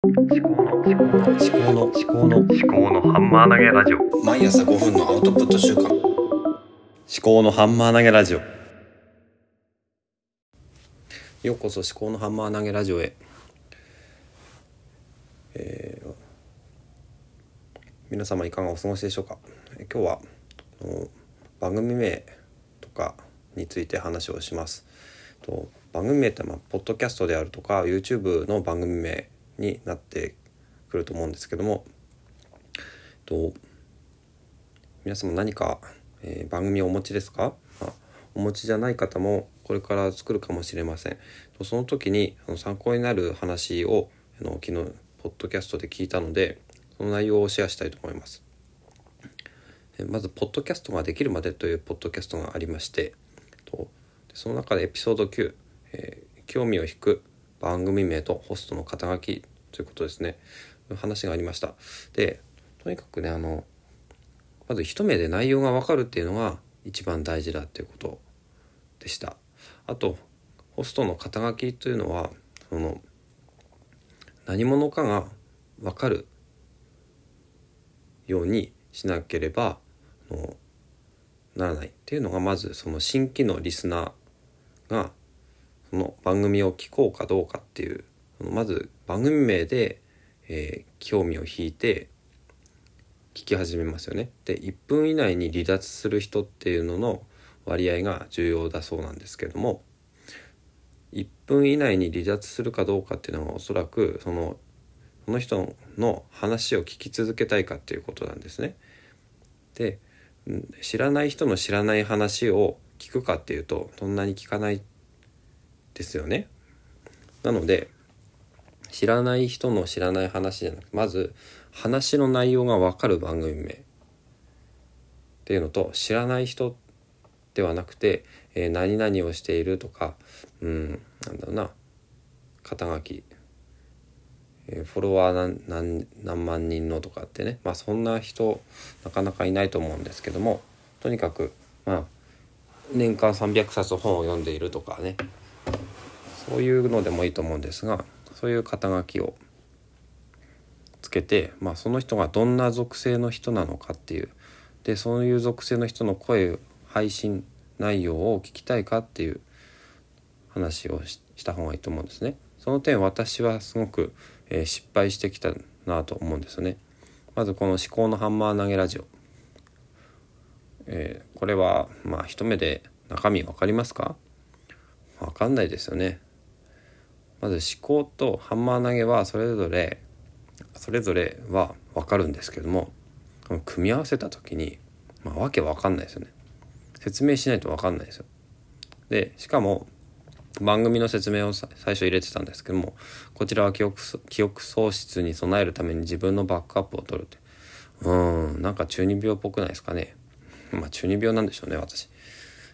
思考の思考の思考の思考の思考のハンマー投げラジオ。毎朝5分のアウトプット週間。思考のハンマー投げラジオ。ようこそ思考のハンマー投げラジオへ、えー皆様いかがお過ごしでしょうか？今日は番組名とかについて話をします。と番組名ってまあポッドキャストであるとか YouTube の番組名になってくると思うんですけどもえっと皆様何か、えー番組をお持ちですか、まあ、お持ちじゃない方もこれから作るかもしれません。その時にあの参考になる話をあの昨日ポッドキャストで聞いたのでその内容をシェアしたいと思います。えまず「ポッドキャストができるまで」というポッドキャストがありましてとその中でエピソード9、えー興味を引く番組名とホストの肩書き」ということですね。話がありました。でとにかくねあのまず一目で内容がわかるっていうのが一番大事だっていうことでした。あとホストの肩書きというのはその何者かがわかるようにしなければならないっていうのがまずその新規のリスナーがその番組を聞こうかどうかっていうまず番組名で、えー興味を引いて聞き始めますよね。で1分以内に離脱する人っていうのの割合が重要だそうなんですけども1分以内に離脱するかどうかっていうのはおそらくそのその人の話を聞き続けたいかっていうことなんですね。で知らない人の知らない話を聞くかっていうとそんなに聞かないですよね。なので知らない人の知らない話じゃなくてまず話の内容が分かる番組名。っていうのと知らない人ではなくて、えー何々をしているとかうんなんだろうな。肩書き、えーフォロワー何何何万人のとかってね。まあそんな人なかなかいないと思うんですけどもとにかくまあ年間300冊本を読んでいるとかね。そういうのでもいいと思うんですがそういう肩書きをつけて、まあ、その人がどんな属性の人なのかっていうでそういう属性の人の声配信内容を聞きたいかっていう話をした方がいいと思うんですね。その点私はすごく、えー失敗してきたなと思うんですよね。まずこの「思考のハンマー投げラジオ」えーこれはまあ一目で中身分かりますか？分かんないですよね。まず思考とハンマー投げはそれぞれそれぞれは分かるんですけども組み合わせた時に、まあ、わけ分かんないですよね。説明しないと分かんないですよ。でしかも番組の説明を最初入れてたんですけどもこちらは記憶記憶喪失に備えるために自分のバックアップを取るって。うんなんか中二病っぽくないですかね。まあ中二病なんでしょうね私、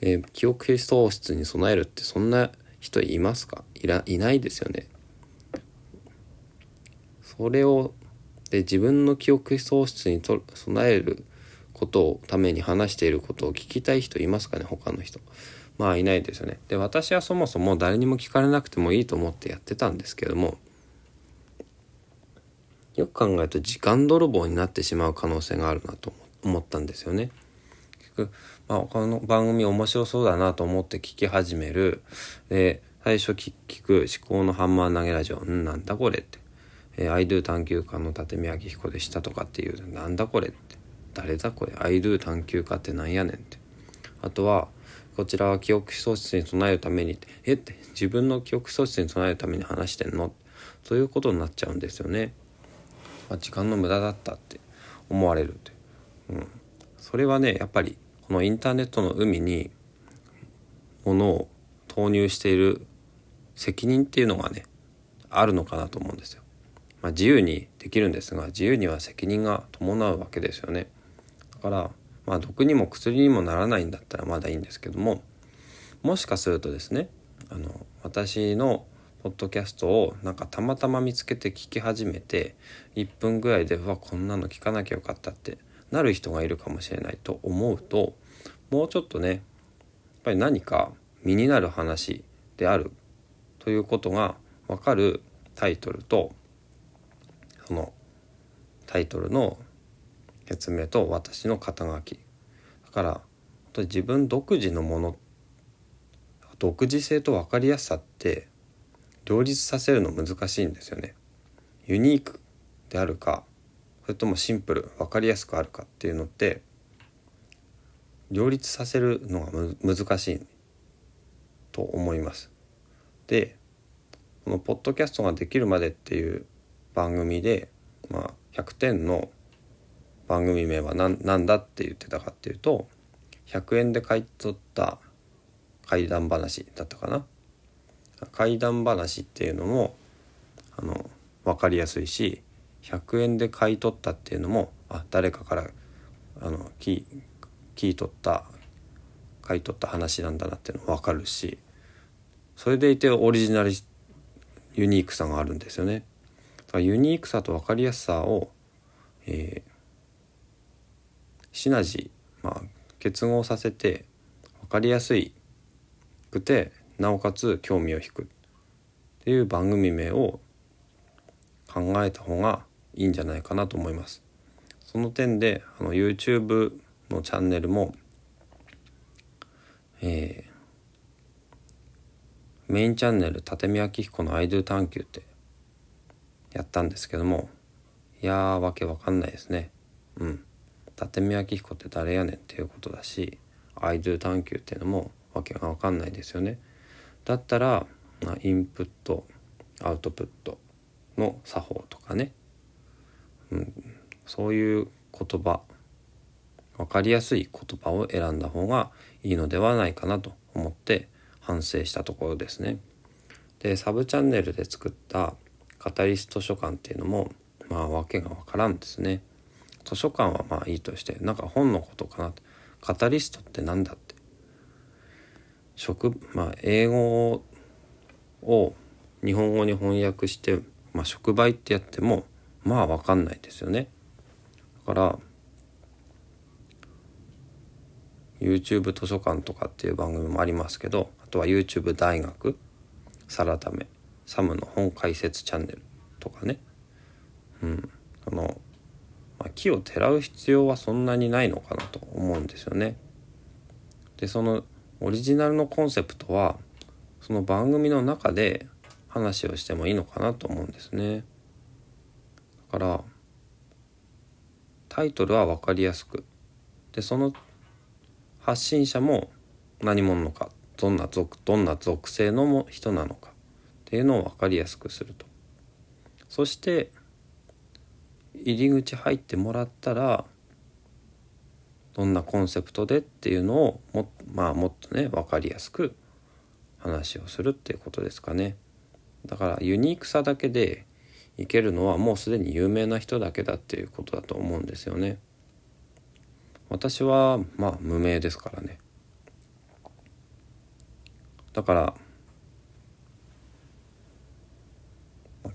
えー記憶喪失に備えるってそんな人いますか？いらいないですよね。それをで自分の記憶喪失にと備えることをために話していることを聞きたい人いますかね？他の人。まあいないですよね。で私はそもそも誰にも聞かれなくてもいいと思ってやってたんですけどもよく考えると時間泥棒になってしまう可能性があるなと思ったんですよね。まあ、この番組面白そうだなと思って聞き始める。で最初聞く「思考のハンマー投げラジオ」んなんだこれって「えー、I do 探究家の立見明彦でした」とかっていう「なんだこれ」って。誰だこれ「I do 探究家ってなんやねん」って。あとはこちらは記憶喪失に備えるためにって。えって自分の記憶喪失に備えるために話してんのそういうことになっちゃうんですよね。まあ、時間の無駄だったって思われるって、うん、それはねやっぱりこのインターネットの海にものを投入している責任っていうのがねあるのかなと思うんですよ。まあ、自由にできるんですが自由には責任が伴うわけですよね。だからまあ毒にも薬にもならないんだったらまだいいんですけどももしかするとですねあの私のポッドキャストをなんかたまたま見つけて聞き始めて1分ぐらいでうわこんなの聞かなきゃよかったってなる人がいるかもしれないと思うともうちょっとねやっぱり何か身になる話であるということが分かるタイトルとそのタイトルの説明と私の肩書きだから本当に自分独自のもの独自性と分かりやすさって両立させるの難しいんですよね。ユニークであるかそれともシンプル分かりやすくあるかっていうのって両立させるのがむ難しいと思います。でこのポッドキャストができるまでっていう番組で、まあ、100点の番組名は何何だって言ってたかっていうと100円で買い取った怪談話だったかな怪談話っていうのもあの分かりやすいし100円で買い取ったっていうのもあ誰かからあの聞聞い取った買い取った話なんだなっていうの分かるしそれでいてオリジナルユニークさがあるんですよね。だからユニークさと分かりやすさを、えー、シナジー、まあ、結合させて分かりやすいくてなおかつ興味を引くっていう番組名を考えた方がいいんじゃないかなと思います。その点であの YouTube のチャンネルも、えー、メインチャンネル立見明彦の「アイドゥ探求」ってやったんですけどもいやーわけわかんないですね。うん。立見明彦って誰やねんっていうことだし「アイドゥ探求」っていうのもわけがわかんないですよね。だったら、ま、インプットアウトプットの作法とかね、うん、そういう言葉分かりやすい言葉を選んだ方がいいのではないかなと思って反省したところですね。でサブチャンネルで作ったカタリスト図書館っていうのもまあ訳が分からんですね。図書館はまあいいとしてなんか本のことかなとカタリストって何だって職まあ英語を日本語に翻訳して、まあ、触媒ってやってもまあ分かんないですよね。だから YouTube 図書館とかっていう番組もありますけどあとは YouTube 大学サラダメサムの本解説チャンネルとかねうんその、まあ、木をてらう必要はそんなにないのかなと思うんですよね。でそのオリジナルのコンセプトはその番組の中で話をしてもいいのかなと思うんですね。からタイトルは分かりやすく。でその発信者も何者のかどんな属どんな属性の人なのかっていうのを分かりやすくすると。そして入り口入ってもらったらどんなコンセプトでっていうのをも,、まあ、もっとね分かりやすく話をするっていうことですかね。だからユニークさだけでいけるのはもうすでに有名な人だけだっていうことだと思うんですよね。私はまあ無名ですからね。だから、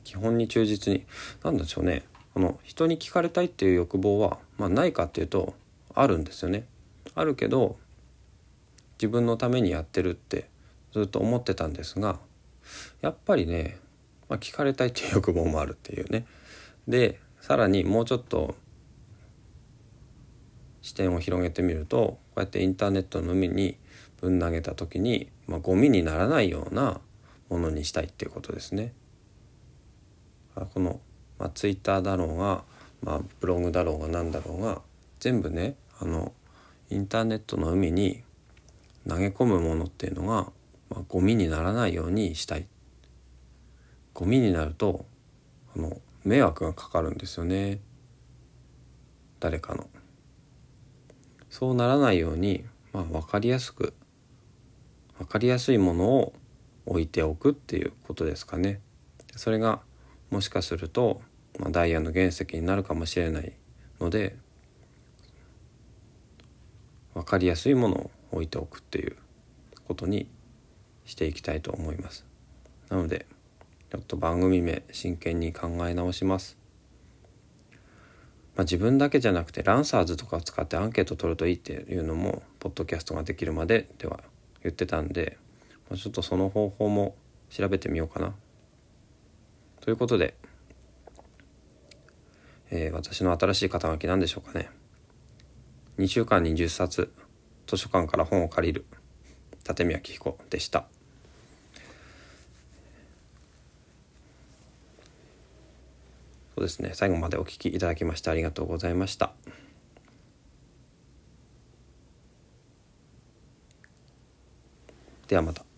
基本に忠実に何でしょうね。この人に聞かれたいっていう欲望は、まあ、ないかっていうとあるんですよね。あるけど自分のためにやってるってずっと思ってたんですがやっぱりね、まあ、聞かれたいっていう欲望もあるっていうねでさらにもうちょっと視点を広げてみるとこうやってインターネットの海にぶん投げた時に、まあ、ゴミにならないようなものにしたいっていうことですね。この、まあ、ツイッターだろうが、まあ、ブログだろうが何だろうが全部ねあのインターネットの海に投げ込むものっていうのが、まあ、ゴミにならないようにしたい。ゴミになるとあの迷惑がかかるんですよね誰かの。そうならないように、まあ、分かりやすく分かりやすいものを置いておくっていうことですかね。それがもしかすると、まあ、ダイヤの原石になるかもしれないので分かりやすいものを置いておくっていうことにしていきたいと思います。なのでちょっと番組名真剣に考え直します。まあ、自分だけじゃなくてランサーズとかを使ってアンケート取るといいっていうのもポッドキャストができるまででは言ってたんで、まあ、ちょっとその方法も調べてみようかな。ということでえー私の新しい肩書きなんでしょうかね2週間に10冊図書館から本を借りる立宮紀彦でしたそうですね。最後までお聞きいただきましてありがとうございました。ではまた。